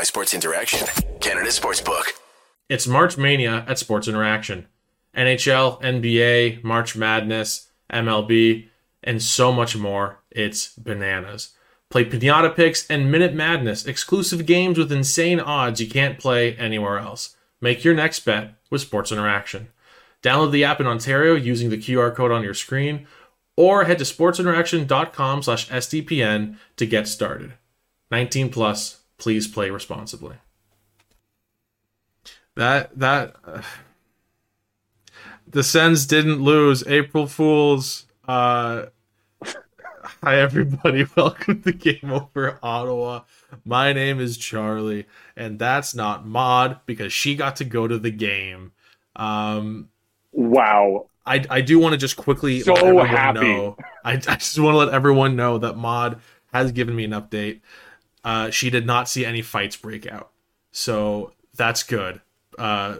by Sports Interaction, Canada Sportsbook. It's March Mania at Sports Interaction. NHL, NBA, March Madness, MLB, and so much more. It's bananas. Play Pinata Picks and Minute Madness, exclusive games with insane odds you can't play anywhere else. Make your next bet with Sports Interaction. Download the app in Ontario using the QR code on your screen, or head to sportsinteraction.com slash SDPN to get started. 19 plus, please play responsibly. That, that, uh, the Sens didn't lose. April Fools. Uh, hi, everybody. Welcome to Game Over Ottawa. My name is Charlie, and that's not Maude because she got to go to the game. Um, Wow. I, I do want to just quickly So let everyone happy. know. I, I just want to let everyone know that Maude has given me an update. Uh, she did not see any fights break out, so that's good. Uh,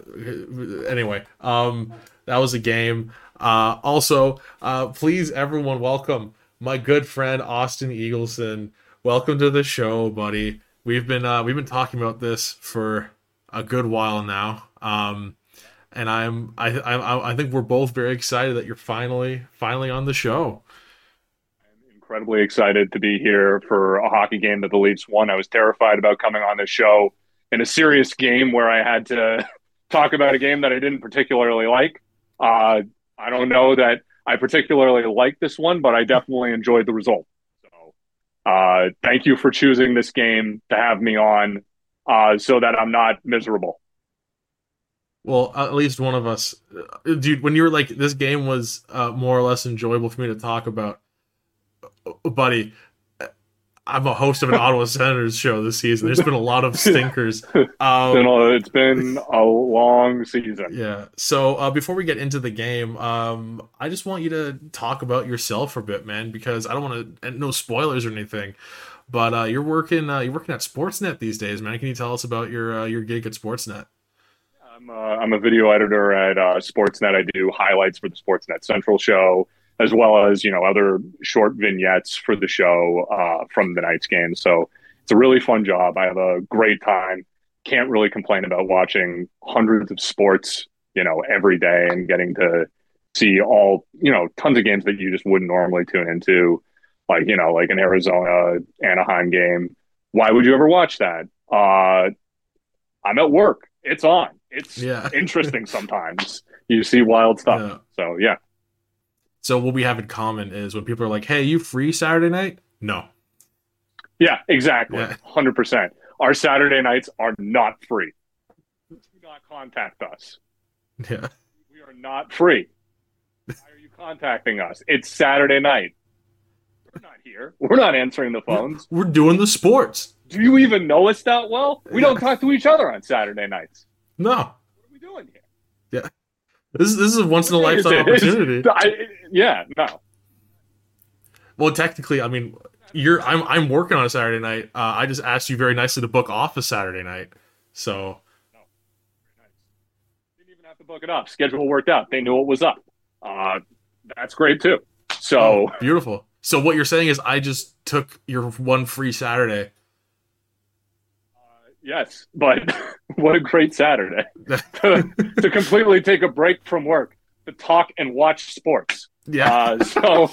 anyway, um, that was a game. Uh, also, uh, please everyone welcome my good friend Austen Eagleson. Welcome to the show, buddy. We've been uh, we've been talking about this for a good while now. Um, and I'm I, I I think we're both very excited that you're finally finally on the show. Incredibly excited to be here for a hockey game that the Leafs won. I was terrified about coming on this show in a serious game where I had to talk about a game that I didn't particularly like. Uh, I don't know that I particularly like this one, but I definitely enjoyed the result. So, uh, thank you for choosing this game to have me on, uh, so that I'm not miserable. Well, at least one of us, uh, dude. When you were like, this game was uh, more or less enjoyable for me to talk about, buddy. I'm a host of an Ottawa Senators show this season. There's been a lot of stinkers. Um, it's been a long season. yeah. So uh, before we get into the game, um, I just want you to talk about yourself for a bit, man, because I don't want to no spoilers or anything. But uh, you're working uh, you're working at Sportsnet these days, man. Can you tell us about your uh, your gig at Sportsnet? I'm a, I'm a video editor at uh, Sportsnet. I do highlights for the Sportsnet Central show, as well as you know other short vignettes for the show uh, from the night's game. So it's a really fun job. I have a great time. Can't really complain about watching hundreds of sports, you know, every day and getting to see all you know tons of games that you just wouldn't normally tune into, like you know, like an Arizona Anaheim game. Why would you ever watch that? Uh, I'm at work. It's on. It's Yeah. interesting sometimes. You see wild stuff. Yeah. So yeah. So what we have in common is when people are like, "Hey, you free Saturday night?" No. Yeah, exactly. Yeah. Hundred percent. Our Saturday nights are not free. Do not contact us. Yeah. We are not free. Why are you contacting us? It's Saturday night. We're not here. We're not answering the phones. We're doing the sports. Do you even know us that well? We don't talk to each other on Saturday nights. No. What are we doing here? This is this is a once in a lifetime opportunity. I- yeah, no. Well, technically, I mean, you're I'm I'm working on a Saturday night. Uh, I just asked you very nicely to book off a Saturday night. So Didn't even have to book it up. Schedule worked out. They knew what was up. Uh, that's great too. So beautiful. So what you're saying is I just took your one free Saturday. Yes, but what a great Saturday to, to completely take a break from work to talk and watch sports. yeah. Uh, so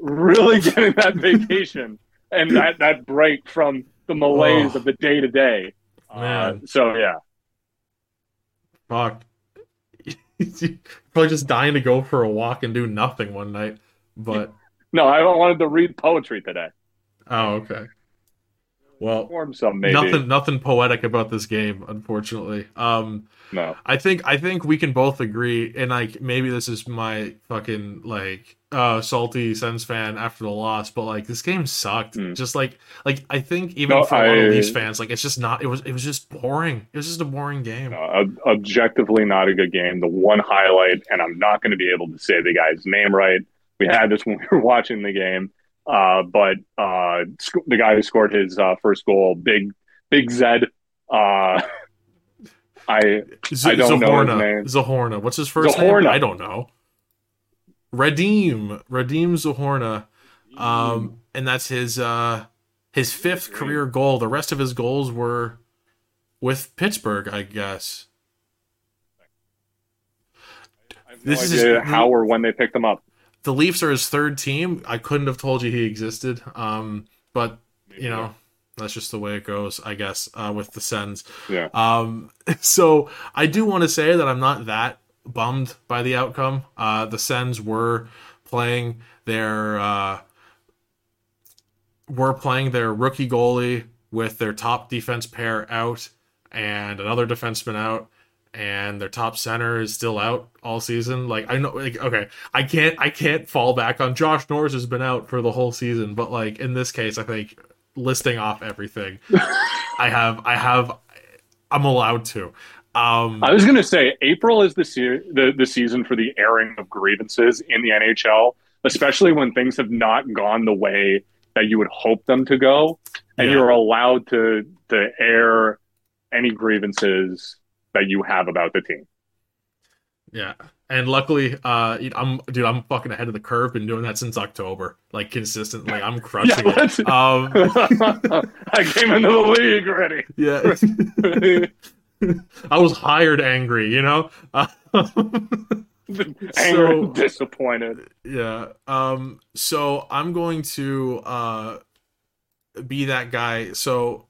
really getting that vacation and that, that break from the malaise Oh. of the day to day. So yeah, Fuck. Probably just dying to go for a walk and do nothing one night. But no, I wanted to read poetry today. oh, okay. Well, Form some maybe. nothing nothing poetic about this game, unfortunately. Um No. I think I think we can both agree, and like maybe this is my fucking like uh salty Sens fan after the loss, but like this game sucked. Mm. Just like like I think even No, for a lot of I- these fans, like it's just not. It was it was just boring. It was just a boring game. No, objectively not a good game. The one highlight, and I'm not going to be able to say the guy's name right. We had this when we were watching the game, uh, but uh, sc- the guy who scored his uh, first goal, big big Zed. Uh, I Z- I don't know his name. Zohorna. What's his first Zohorna. name? I don't know. Radim. Radim Zohorna. Um, and that's his uh his fifth career goal. The rest of his goals were with Pittsburgh, I guess. I have This no is how or when they picked him up. The Leafs are his third team. I couldn't have told you he existed. Um, but you know, that's just the way it goes, I guess, uh, with the Sens. Yeah. Um, so I do want to say that I'm not that bummed by the outcome. Uh, the Sens were playing their uh, were playing their rookie goalie with their top defense pair out and another defenseman out and their top center is still out all season like i know like okay i can't i can't fall back on josh norris has been out for the whole season but like in this case i think listing off everything i have i have i'm allowed to um I was going to say April is the, se- the the season for the airing of grievances in the NHL, especially when things have not gone the way that you would hope them to go, and Yeah. you're allowed to to air any grievances that you have about the team. Yeah. And luckily, uh, I'm dude. I'm fucking ahead of the curve. Been doing that since October, like consistently. I'm crushing Yeah, it. Um, I came into the league already. yeah, I was hired angry. You know. Angry So- and disappointed. yeah. Um. So I'm going to uh be that guy. So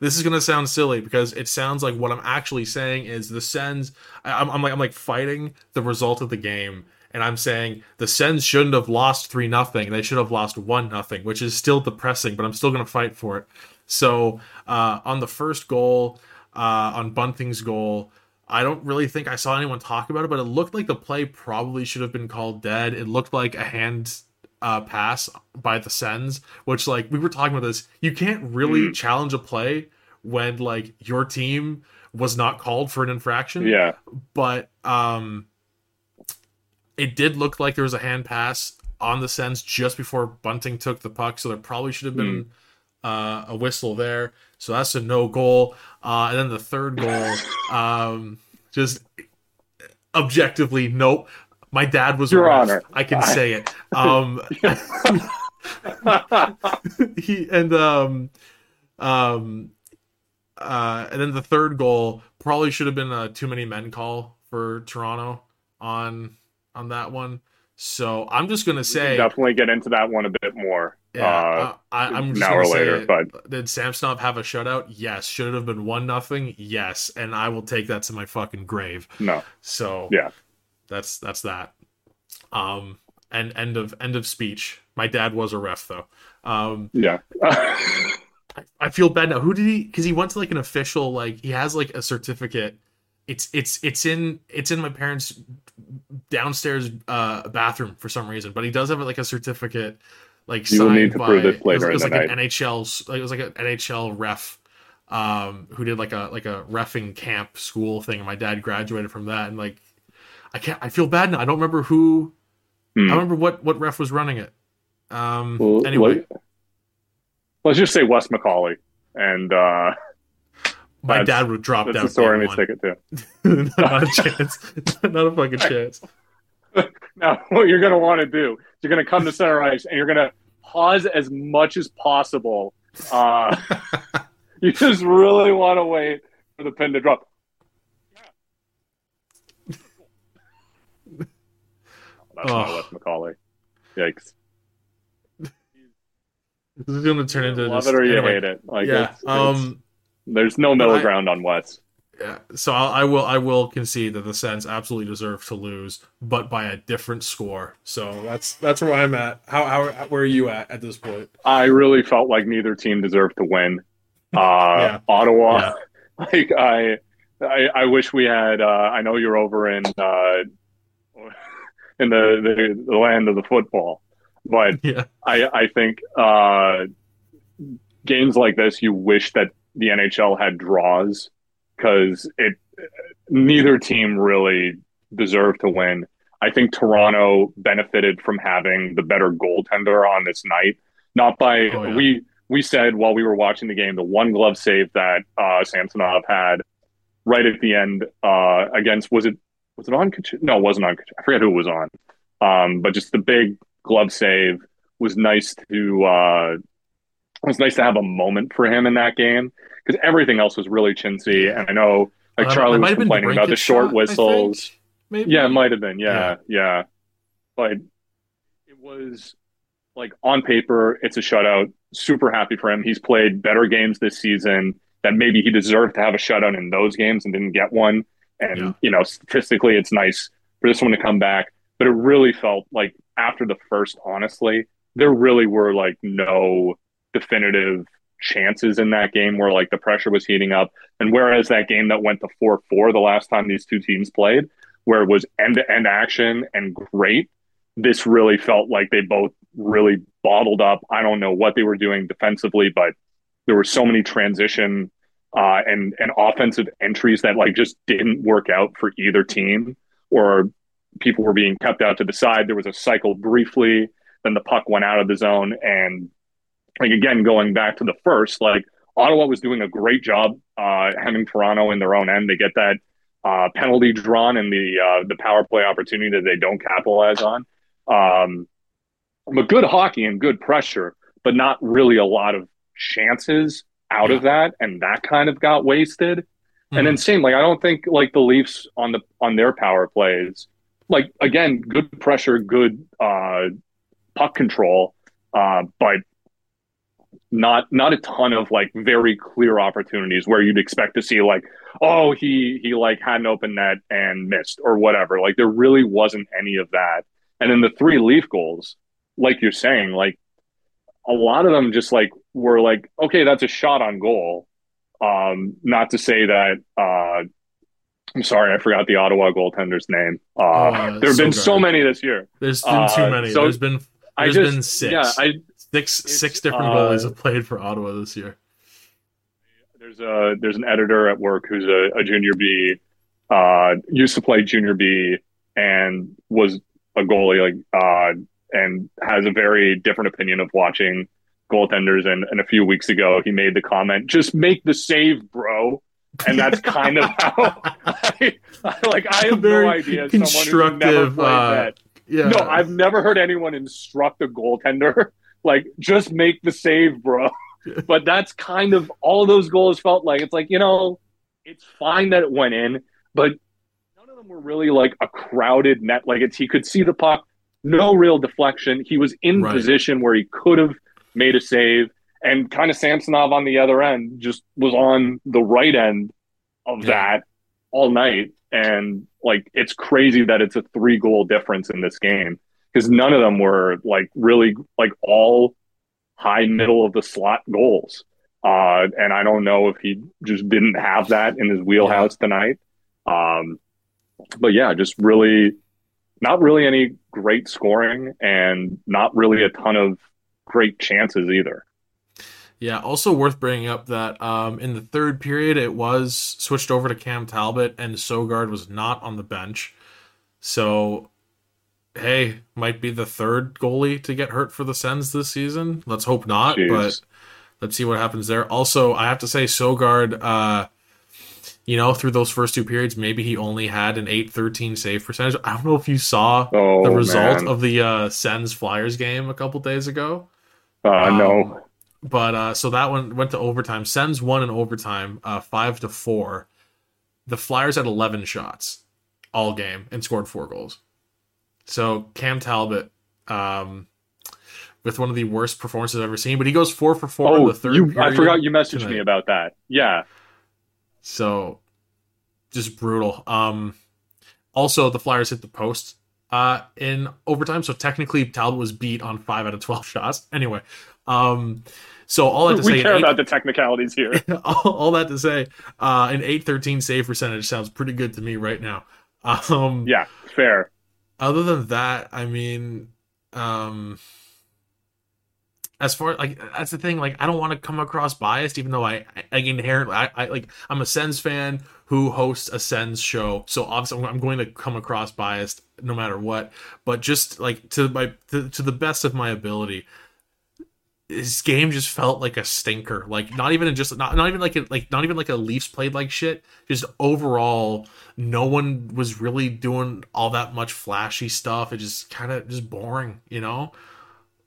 this is gonna sound silly because it sounds like what I'm actually saying is the Sens. I'm, I'm like I'm like fighting the result of the game, and I'm saying the Sens shouldn't have lost three nothing. They should have lost one nothing, which is still depressing, but I'm still gonna fight for it. So uh, on the first goal, uh, on Bunting's goal. I don't really think I saw anyone talk about it, but it looked like the play probably should have been called dead. It looked like a hand uh, pass by the Sens, which like we were talking about this. You can't really challenge a play when like your team was not called for an infraction. Yeah. But um it did look like there was a hand pass on the Sens just before Bunting took the puck, so there probably should have been uh, a whistle there. So that's a no goal. Uh, and then the third goal, um, just objectively, nope. My dad was a Your ref. Honor. I can say it. Um, he and um, um, uh, and then the third goal probably should have been a too many men call for Toronto on on that one. So I'm just gonna say, Definitely get into that one a bit more. yeah, uh, I, I'm just gonna or say, later, but- did Samsonov have a shutout? Yes. Should it have been one nothing? Yes. And I will take that to my fucking grave. no. So Yeah. That's that's that. Um, and end of end of speech. My dad was a ref though. Um, Yeah. I feel bad now. Who did he? Because he went to like an official, like he has like a certificate. It's it's it's in it's in my parents' downstairs uh, bathroom for some reason, but he does have like a certificate, like You signed need to by. prove this it was, it was like an NHL, like it was like an NHL ref, um, who did like a like a refing camp school thing. And my dad graduated from that, and like I can't. I feel bad now. I don't remember who. Hmm. I don't remember what what ref was running it. Um. Well, anyway, let- let's just say Wes McCauley. And uh, my that's- dad would drop that's down. the story we one. stick it to. not a chance. not a fucking chance. Now, what you're going to want to do is you're going to come to center ice and you're going to pause as much as possible. Uh, you just really want to wait for the pin to drop. That's Oh. Wes McCauley. Yikes. This is going to turn into Love this. it or you anyway, hate it. Like, yeah. it's- it's- um. there's no middle I- ground on Wes. Yeah. So I'll, I will. I will concede that the Sens absolutely deserve to lose, but by a different score. So that's that's where I'm at. How how where are you at at this point? I really felt like neither team deserved to win. Uh, Yeah. Ottawa, like I, I, I wish we had. Uh, I know you're over in uh, in the, the the land of the football, but Yeah. I I think uh, games like this, you wish that the NHL had draws because it neither team really deserved to win. I think Toronto benefited from having the better goaltender on this night. Not by Oh, yeah. we we said while we were watching the game, the one glove save that uh, Samsonov had right at the end uh, against was it was it on no it wasn't on I forget who it was on um, but just the big glove save was nice to uh, it was nice to have a moment for him in that game because everything else was really chintzy. And I know like Uh, Charlie was complaining about the short shot, whistles. think. Yeah, it might have been. Yeah, yeah, But it was like on paper, it's a shutout. Super happy for him. He's played better games this season. That maybe he deserved to have a shutout in those games and didn't get one. And Yeah. you know, statistically, it's nice for this one to come back. But it really felt like after the first, honestly, there really were like no definitive chances in that game where like the pressure was heating up. And whereas that game that went to 4 4 the last time these two teams played, where it was end to end action and great, this really felt like they both really bottled up. I don't know what they were doing defensively, but there were so many transition uh, and and offensive entries that like just didn't work out for either team, or people were being kept out to the side. There was a cycle briefly, then the puck went out of the zone, and like again going back to the first, like Ottawa was doing a great job uh, hemming Toronto in their own end. They get that uh, penalty drawn and the uh, the power play opportunity that they don't capitalize on. Um, but good hockey and good pressure, but not really a lot of chances out of that, and that kind of got wasted. And then same, like I don't think like the Leafs on the on their power plays, like again, good pressure, good uh, puck control, uh, but not not a ton of like very clear opportunities where you'd expect to see like, oh, he he like had an open net and missed or whatever. Like there really wasn't any of that. And then the three Leaf goals, like you're saying, like a lot of them just like were like, okay, that's a shot on goal. Um, not to say that uh I'm sorry, I forgot the Ottawa goaltender's name. Uh, Oh, there have been so many this year. There's been Uh, too many. so there's been there's just been six. yeah, I six six different uh, goalies have played for Ottawa this year. there's a there's an editor at work who's a, a junior B, uh, used to play junior B and was a goalie like uh, and has a very different opinion of watching goaltenders. And, and a few weeks ago, he made the comment, "Just make the save, bro." And that's kind of how I, like. I have Very no idea. Someone who's never constructive, played uh, that. Yeah. No, I've never heard anyone instruct a goaltender like just make the save, bro. but that's kind of all those goals felt like it's like you know, it's fine that it went in, but none of them were really like a crowded net. Like it's he could see the puck, no real deflection. He was in Right. position where he could have made a save, and kind of Samsonov on the other end just was on the right end of Yeah. that all night. And like it's crazy that it's a three goal difference in this game because none of them were like really like all high middle of the slot goals. Uh, and I don't know if he just didn't have that in his wheelhouse tonight. Um, but yeah, just really not really any great scoring and not really a ton of great chances either. Yeah, also worth bringing up that um, in the third period it was switched over to Cam Talbot and Sogaard was not on the bench. So, hey, might be the third goalie to get hurt for the Sens this season. Let's hope not, Jeez. but let's see what happens there. Also, I have to say Sogaard uh you know, through those first two periods, maybe he only had an 813 save percentage. I don't know if you saw Oh, the result man. of the uh, Sens Flyers game a couple days ago. Uh, Um, no. But uh, so that one went to overtime. Sens won in overtime, uh, five to four. The Flyers had eleven shots all game and scored four goals. So Cam Talbot, um, with one of the worst performances I've ever seen, but he goes four for four in Oh, the third. you, I forgot you messaged tonight. me about that. Yeah. So just brutal. Um, also, the Flyers hit the post uh, in overtime, so technically Talbot was beat on five out of twelve shots. Anyway, um, so all that to we say, care eight- about the technicalities here. all, all that to say, uh, an eight thirteen save percentage sounds pretty good to me right now. Um, yeah, fair. Other than that, I mean, um, as far like that's the thing. Like, I don't want to come across biased, even though I, I, inherently, I, I like, I'm a Sens fan who hosts a Sens show, so obviously I'm, going to come across biased no matter what. But just like to my to, to the best of my ability, this game just felt like a stinker. Like not even just not not even like a, like not even like a Leafs played like shit. Just overall, no one was really doing all that much flashy stuff. It just kind of just boring, you know.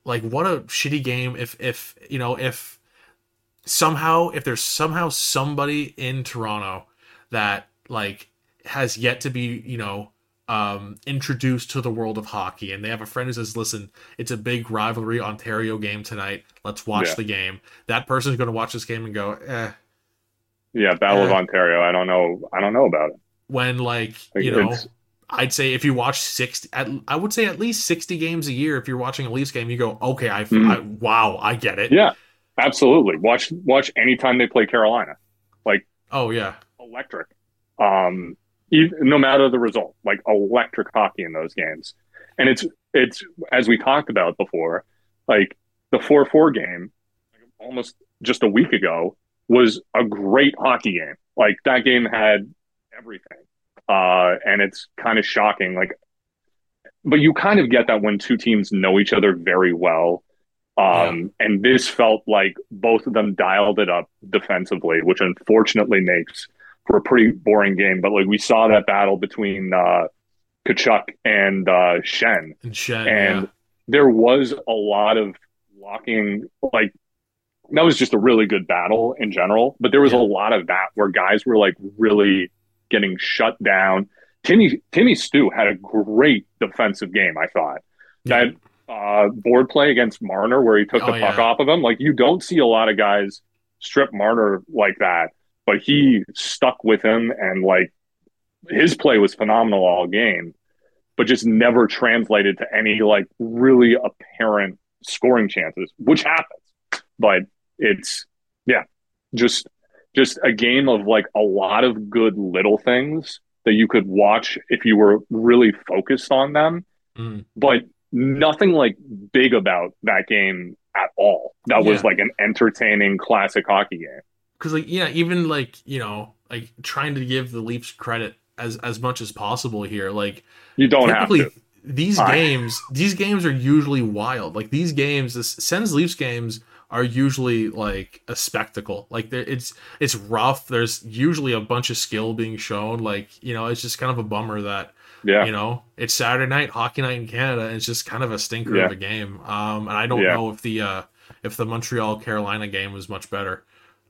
Like what a shitty game. If if you know if somehow if there's somehow somebody in Toronto that like has yet to be, you know, um, introduced to the world of hockey, and they have a friend who says, "Listen, it's a big rivalry Ontario game tonight. Let's watch Yeah. the game." That person's going to watch this game and go, "Eh." Yeah, Battle of Uh, Ontario. I don't know. I don't know about it. When like you know, I'd say if you watch sixty, at, I would say at least sixty games a year. If you're watching a Leafs game, you go, "Okay, I, Mhm. I wow, I get it." Yeah, absolutely. Watch watch anytime they play Carolina. Like oh yeah, Electric. Um, e- no matter the result, like electric hockey in those games. And it's it's as we talked about before, like the four four game, almost just a week ago, was a great hockey game. Like that game had everything. Uh, and it's kind of shocking. Like, but you kind of get that when two teams know each other very well. Um, and this felt like both of them dialed it up defensively, which unfortunately makes for a pretty boring game. But like we saw that battle between uh, Tkachuk and uh, Schenn, and Schenn, and yeah. there was a lot of locking. Like that was just a really good battle in general. But there was Yeah. a lot of that where guys were like really getting shut down. Timmy Timmy Stu had a great defensive game. I thought Yeah. that uh, board play against Marner where he took Oh, the puck yeah. off of him. Like you don't see a lot of guys strip Marner like that, but he stuck with him and like his play was phenomenal all game, but just never translated to any like really apparent scoring chances, which happens. But it's yeah, just just a game of like a lot of good little things that you could watch if you were really focused on them Mm. but nothing like big about that game at all. That was like an entertaining classic hockey game. because like yeah even like you know like trying to give the leafs credit as as much as possible here like You don't have to. these I- games these games are usually wild like these games this sends leafs games are usually like a spectacle like it's it's rough there's usually a bunch of skill being shown like you know it's just kind of a bummer that Yeah. you know it's saturday night hockey night in canada and it's just kind of a stinker Yeah. of a game um and i don't Yeah. know if the uh if the montreal carolina game was much better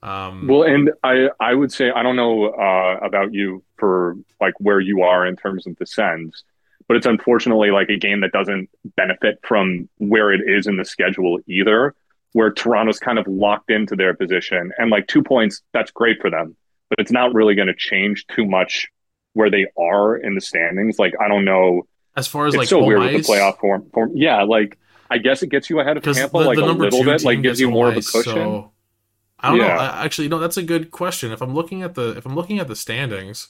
um Well, and I I would say I don't know uh, about you for like where you are in terms of the Sens but it's unfortunately like a game that doesn't benefit from where it is in the schedule either. Where Toronto's kind of locked into their position, and like two points, that's great for them, but it's not really going to change too much where they are in the standings. Like I don't know, as far as it's like so weird ice, with the playoff form. form. Yeah, like I guess it gets you ahead of Tampa the, like the a little bit, like gives you more of a cushion. So I don't know. I, actually, no, that's a good question. If I'm looking at the if I'm looking at the standings,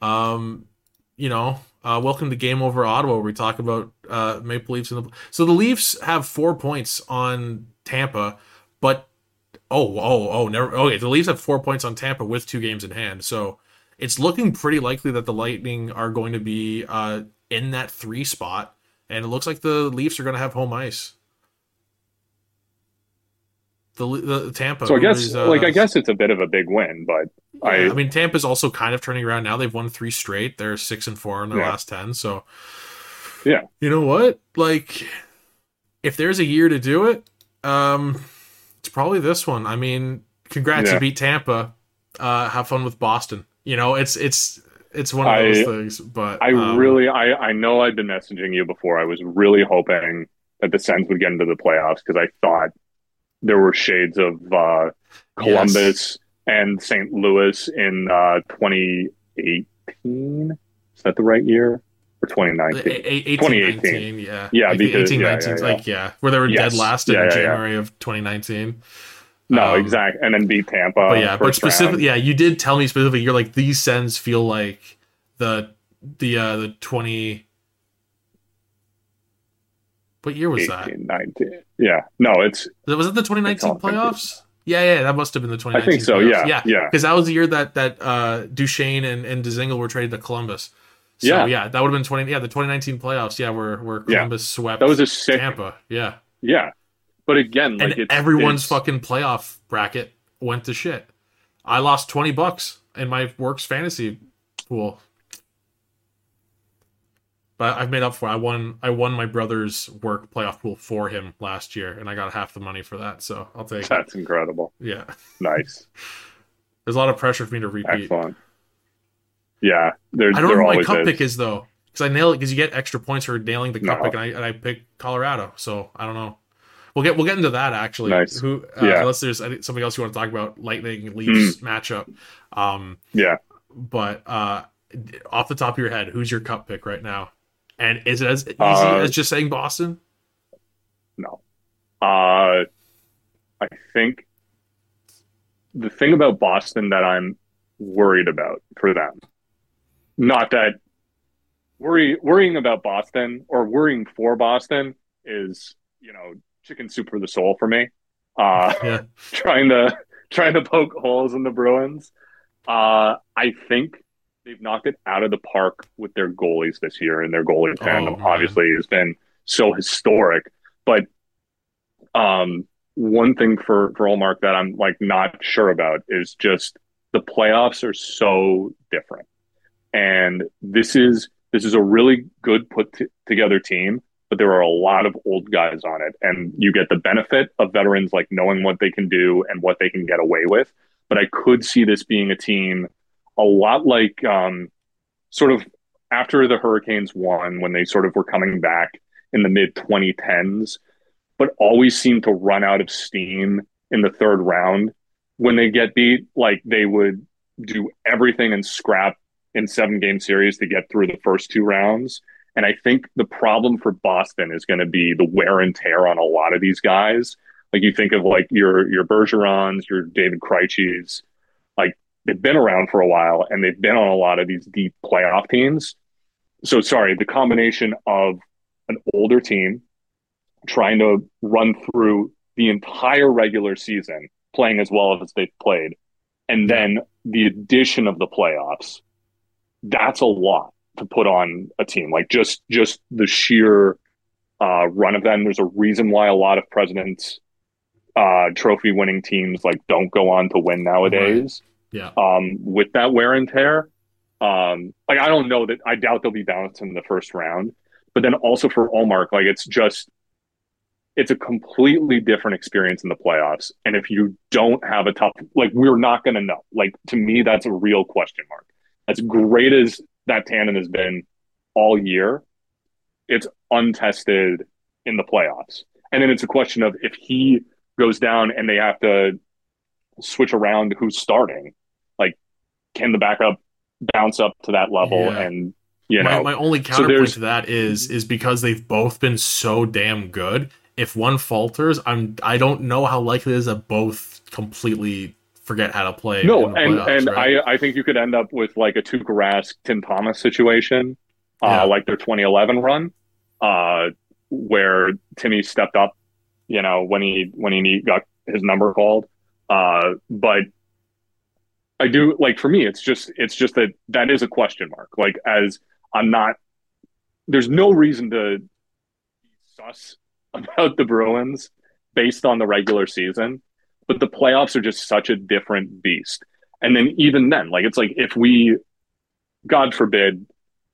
um, you know, uh, welcome to Game Over Ottawa, where we talk about uh, Maple Leafs and the so the Leafs have four points on Tampa, but oh oh oh never okay the Leafs have four points on Tampa with two games in hand, so it's looking pretty likely that the Lightning are going to be uh, in that three spot, and it looks like the Leafs are going to have home ice. The, the Tampa. So I guess, is, uh, like, I guess it's a bit of a big win, but I, yeah, I mean, Tampa's also kind of turning around now. They've won three straight. They're six and four in their Yeah. last ten. So, Yeah. you know what? Like, if there's a year to do it, um, it's probably this one. I mean, congrats, Yeah. you beat Tampa. Uh, have fun with Boston. You know, it's it's it's one of I- those things. But I um, really, I, I know I've been messaging you before. I was really hoping that the Sens would get into the playoffs because I thought there were shades of uh, Columbus and St. Louis in uh, 2018. Is that the right year or 2019? A- a- 18, 2018. 19, yeah. Yeah, like because- 18, yeah, 19, yeah, yeah. like, yeah, where they were Yes. dead last in. January of 2019. no, um, exactly. And then beat Tampa. but yeah, but specifically, yeah, you did tell me specifically. You're like these Sens feel like the the uh the twenty. What year was that? 19. Yeah, no, it's Was it the 2019 playoffs? Yeah, yeah, that must have been the 2019. I think so. playoffs. Yeah, yeah, yeah. because that was the year that that uh Duchene and and Dzingel were traded to Columbus. So yeah, Yeah. that would have been 20. Yeah, the 2019 playoffs. Yeah, where where Yeah. Columbus swept That was a sick. Tampa. Yeah, Yeah, but again, like and it's, everyone's it's- fucking playoff bracket went to shit. I lost 20 bucks in my works fantasy pool. But I've made up for. It. I won. I won my brother's work playoff pool for him last year, and I got half the money for that. So I'll take. That's it. incredible. Yeah. Nice. There's a lot of pressure for me to repeat. Excellent. Yeah, there's. I don't know what my cup is. pick is though, because I nail it because you get extra points for nailing the cup No. pick, and I and I pick Colorado. So I don't know. We'll get we'll get into that actually. Nice. Who uh, Yeah. unless there's something else you want to talk about, Lightning Hmm. Leafs matchup. Um, Yeah. but uh, off the top of your head, who's your cup pick right now? And is it as easy Uh, as just saying Boston? No. Uh, I think the thing about Boston that I'm worried about for them, not that worry worrying about Boston or worrying for Boston is you know chicken soup for the soul for me. Uh, Yeah. trying to trying to poke holes in the Bruins. Uh, I think they've knocked it out of the park with their goalies this year, and their goalie tandem man. obviously has been so historic. But um, one thing for for Ullmark that I'm like not sure about is just the playoffs are so different, and this is this is a really good put t- together team. But there are a lot of old guys on it, and you get the benefit of veterans like knowing what they can do and what they can get away with. But I could see this being a team a lot like um, sort of after the Hurricanes won when they sort of were coming back in the mid 2010s, but always seemed to run out of steam in the third round. When they get beat, like they would do everything and scrap in seven game series to get through the first two rounds. And I think the problem for Boston is going to be the wear and tear on a lot of these guys. Like you think of like your your Bergerons, your David Krejcis, like they've been around for a while and they've been on a lot of these deep playoff teams. So sorry, the combination of an older team trying to run through the entire regular season, playing as well as they've played, and then the addition of the playoffs, that's a lot to put on a team. Like just just the sheer uh, run of them. There's a reason why a lot of presidents uh, trophy winning teams like don't go on to win nowadays Yeah. um, with that wear and tear. Um, like I don't know that I doubt they'll be bounced in the first round, but then also for Ullmark, like it's just it's a completely different experience in the playoffs. And if you don't have a tough, like we're not going to know. Like to me, that's a real question mark. As great as that tandem has been all year, it's untested in the playoffs. And then it's a question of if he goes down and they have to switch around who's starting, like can the backup bounce up to that level Yeah. and you my, know my only counterpoint there's- to that is is because they've both been so damn good. If one falters, I'm I don't know how likely it is that both completely forget how to play. no and playoffs, and right? I I think you could end up with like a Tuukka Rask Tim Thomas situation uh Yeah. like their 2011 run uh where Timmy stepped up you know when he when he need- got his number called uh but I do like for me it's just it's just that that is a question mark like as I'm not there's no reason to sus about the Bruins based on the regular season but the playoffs are just such a different beast. And then even then like it's like if we god forbid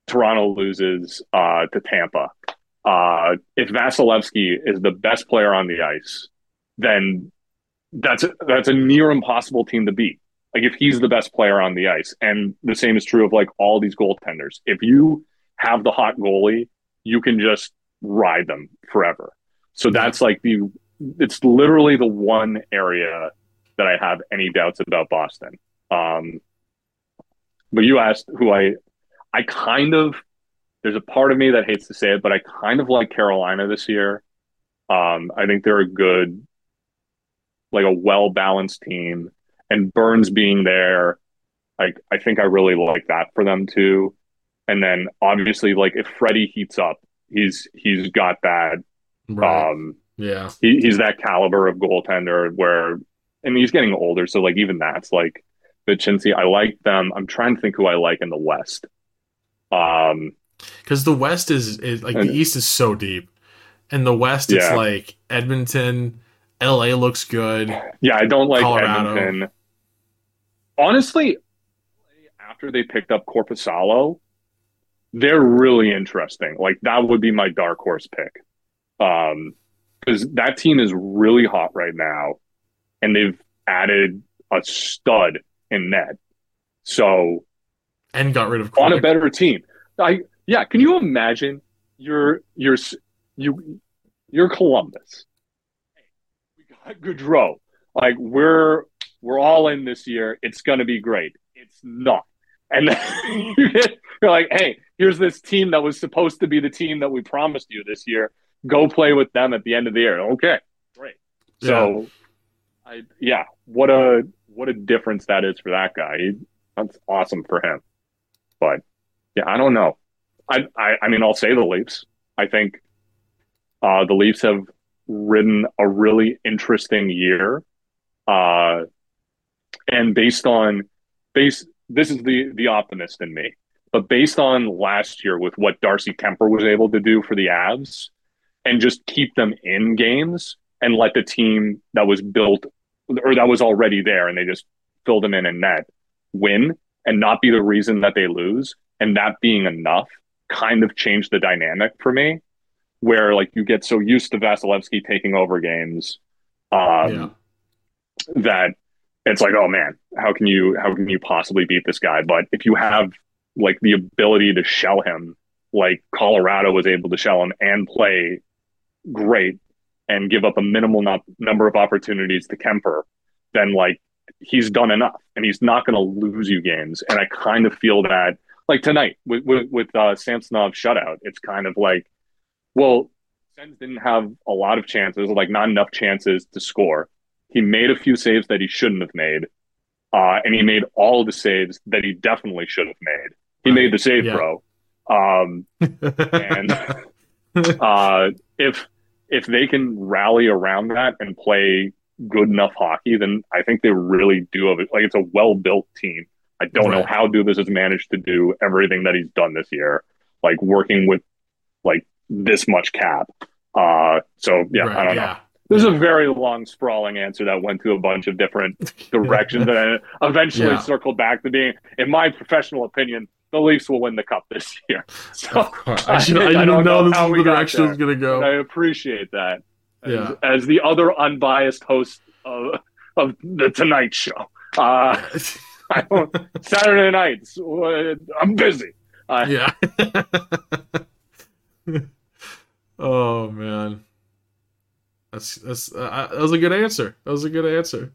Toronto loses uh to Tampa uh if Vasilevskiy is the best player on the ice then that's a, that's a near impossible team to beat. Like if he's the best player on the ice and the same is true of like all these goaltenders. If you have the hot goalie you can just ride them forever. So that's like the it's literally the one area that i have any doubts about boston um but you asked who i i kind of there's a part of me that hates to say it but i kind of like carolina this year um i think they're a good like a well balanced team and Burns being there, like I think I really like that for them too. And then obviously, like if Freddie heats up, he's he's got that. right. Um, yeah. he, he's that caliber of goaltender where, and he's getting older, so like even that's like Vicincy. I like them. I'm trying to think who I like in the West. Um, Because the West is, is like And- the East is so deep, and the West it's Yeah. like Edmonton, L.A. looks good. yeah, I don't like Colorado. Edmonton. Honestly, after they picked up Korpisalo, they're really interesting. Like that would be my dark horse pick. Um, because that team is really hot right now, and they've added a stud in net. So and got rid of on a better team. I yeah, can you imagine you're you're you you're Columbus. We got Gaudreau. Like we're we're all in this year. It's gonna be great. It's not. And you're like, hey, here's this team that was supposed to be the team that we promised you this year. Go play with them at the end of the year. Okay, great. Yeah. So, I yeah, what a what a difference that is for that guy. He, that's awesome for him. But yeah, I don't know. I, I, I mean, I'll say the Leafs. I think uh, the Leafs have ridden a really interesting year, uh, and based on base, this is the the optimist in me. But based on last year with what Darcy Kuemper was able to do for the Avs, and just keep them in games and let the team that was built or that was already there and they just filled them in and net win and not be the reason that they lose and that being enough kind of changed the dynamic for me where like you get so used to Vasilevskiy taking over games um, yeah. that it's like oh man how can you how can you possibly beat this guy but if you have like the ability to shell him like Colorado was able to shell him and play great and give up a minimal not, number of opportunities to Kuemper, then like he's done enough and he's not going to lose you games. And I kind of feel that like tonight with with, with uh, Samsonov shutout, it's kind of like, well, Sens didn't have a lot of chances, like not enough chances to score. He made a few saves that he shouldn't have made, uh, and he made all the saves that he definitely should have made. He right. made the save, yeah. bro. Um, and uh, if if they can rally around that and play good enough hockey, then I think they really do have it. Like it's a well built team. I don't right. know how Dubas has managed to do everything that he's done this year, like working with like this much cap. Uh, so yeah, right, I don't yeah. know. This is a very long, sprawling answer that went to a bunch of different directions and eventually yeah. circled back to being, in my professional opinion, the Leafs will win the cup this year. So I, should, I, I, don't know, know this is the direction it's going to go. I appreciate that. As, yeah. as the other unbiased host of, of the Tonight Show. Uh, I don't, Saturday nights, uh, I'm busy. Uh, yeah. oh man, that's that's uh, that was a good answer. That was a good answer.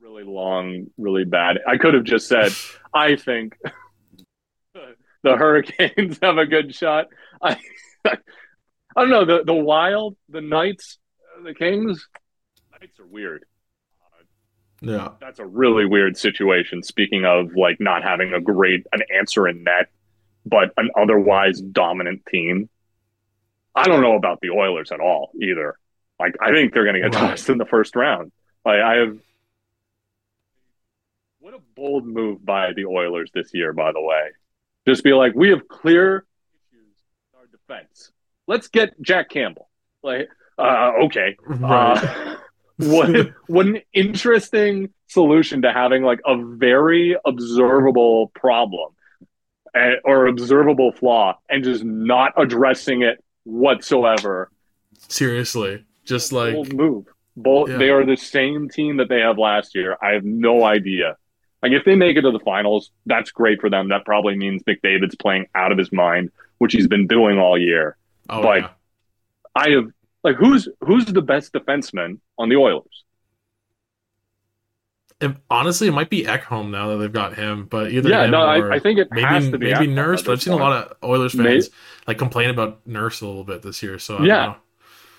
Really long, really bad. I could have just said, I think the Hurricanes have a good shot. I I don't know the the Wild, the Knights, the Kings. Knights are weird. Yeah, that's a really weird situation. Speaking of like not having a great an answer in net, but an otherwise dominant team. I don't know about the Oilers at all either. Like I think they're going to get right. tossed in the first round. Like I have. What a bold move by the Oilers this year, by the way. Just be like, we have clear issues with our defense. Let's get Jack Campbell. Like, uh, okay. Right. Uh, what what an interesting solution to having like a very observable problem uh, or observable flaw and just not addressing it whatsoever. Seriously, just like bold move. Both yeah. they are the same team that they have last year. I have no idea like if they make it to the finals, that's great for them. That probably means McDavid's playing out of his mind, which he's been doing all year. Oh, but yeah. I have like who's who's the best defenseman on the Oilers? If, honestly, it might be Ekholm now that they've got him. But either yeah, no, I, I, think it maybe has to be maybe Nurse. But I've seen point. a lot of Oilers fans maybe. like complain about Nurse a little bit this year. So I yeah,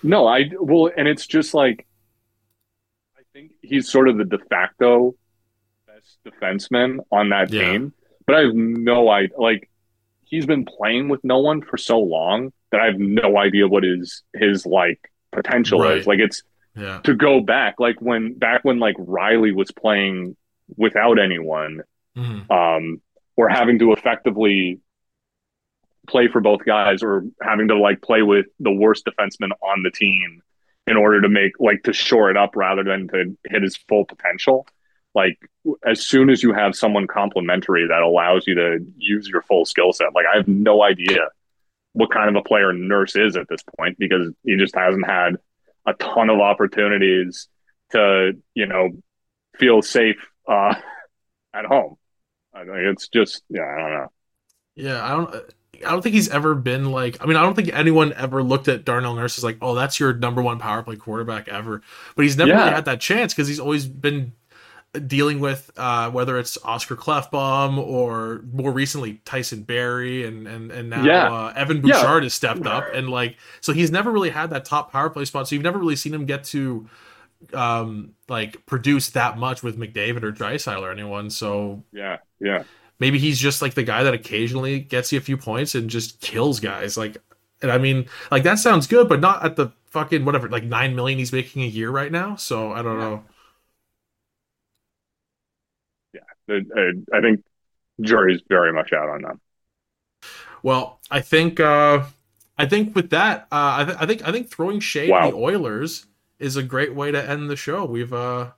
no, I well, and it's just like I think he's sort of the de facto defenseman on that yeah. team, but I have no idea. Like he's been playing with no one for so long that I have no idea what his his like potential right. is. Like it's yeah. to go back, like when back when like Rielly was playing without anyone, mm-hmm. um, or having to effectively play for both guys, or having to like play with the worst defenseman on the team in order to make like to shore it up rather than to hit his full potential like as soon as you have someone complementary that allows you to use your full skill set, like I have no idea what kind of a player Nurse is at this point because he just hasn't had a ton of opportunities to, you know, feel safe uh, at home. I think it's just, yeah, I don't know. Yeah, I don't. I don't think he's ever been like. I mean, I don't think anyone ever looked at Darnell Nurse as like, oh, that's your number one power play quarterback ever. But he's never Yeah. really had that chance because he's always been dealing with uh, whether it's Oscar Klefbom or more recently Tyson Barrie and and and now Yeah. uh, Evan Yeah. Bouchard has stepped up and like so he's never really had that top power play spot. So you've never really seen him get to um like produce that much with McDavid or Draisaitl or anyone. So Yeah, yeah. maybe he's just like the guy that occasionally gets you a few points and just kills guys. Like, and I mean, like that sounds good, but not at the fucking whatever, like nine million he's making a year right now. So I don't know. I, I think jury's very much out on them. Well, I think, uh I think with that, uh, I, th- I think I think throwing shade Wow. at the Oilers is a great way to end the show. We've uh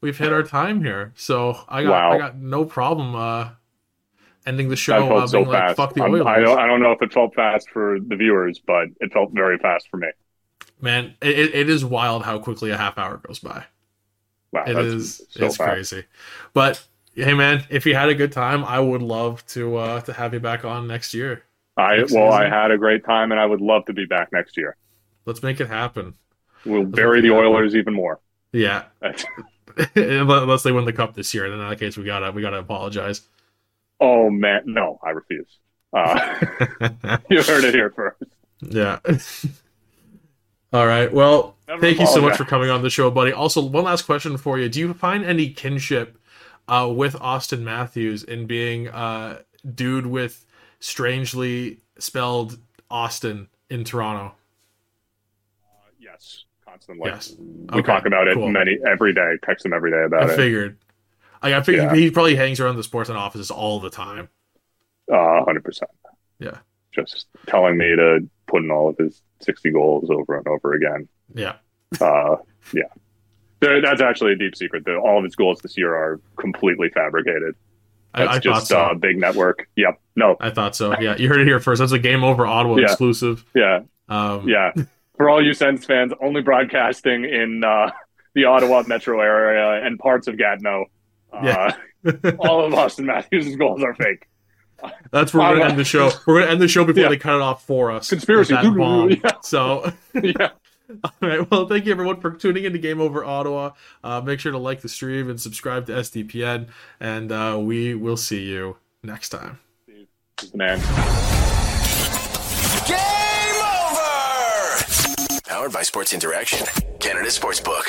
we've hit our time here, so I got Wow. I got no problem uh ending the That show uh, felt so being like fast. fuck the I'm- Oilers. I don't, I don't know if it felt fast for the viewers, but it felt very fast for me. Man, it, it- is wild how quickly a half hour goes by. Wow, It that's is. so it's fast. crazy. But hey, man, if you had a good time, I would love to uh, to have you back on next year. I Next well, I had a great time, and I would love to be back next year. Let's make it happen. We'll bury the it happen. Oilers even more. Yeah, unless they win the cup this year, then in that case, we gotta we gotta apologize. oh man, no, I refuse. Uh, you heard it here first. yeah. All right. Well, Never thank you so much for coming on the show, buddy. Also, one last question for you: Do you find any kinship uh, with Auston Matthews in being uh, dude with strangely spelled Austin in Toronto? Uh, yes, constantly. Yes. We Okay, talk about it cool. many every day. Text him every day about it. I it. figured. I, I figured Yeah. he probably hangs around the Sportsnet offices all the time. Uh, hundred percent. Yeah. Just telling me to put in all of his sixty goals over and over again. Yeah. Uh, yeah. That's actually a deep secret. The, all of his goals this year are completely fabricated. I, That's I thought just so. uh, a big network. Yep. No. I thought so. Yeah, you heard it here first. That's a game over Ottawa Yeah. exclusive. Yeah. Um, Yeah. For all you Sens fans, only broadcasting in uh, the Ottawa metro area and parts of Gatineau. Uh, Yeah. all of Auston Matthews' goals are fake. That's where we're gonna end the show. We're gonna end the show before Yeah. they cut it off for us. Conspiracy. that bomb. Yeah. So, yeah. All right. Well, thank you everyone for tuning in to Game Over Ottawa. Uh, make sure to like the stream and subscribe to SDPN, and uh, we will see you next time. Man. Game over! Powered by Sports Interaction, Canada Sportsbook.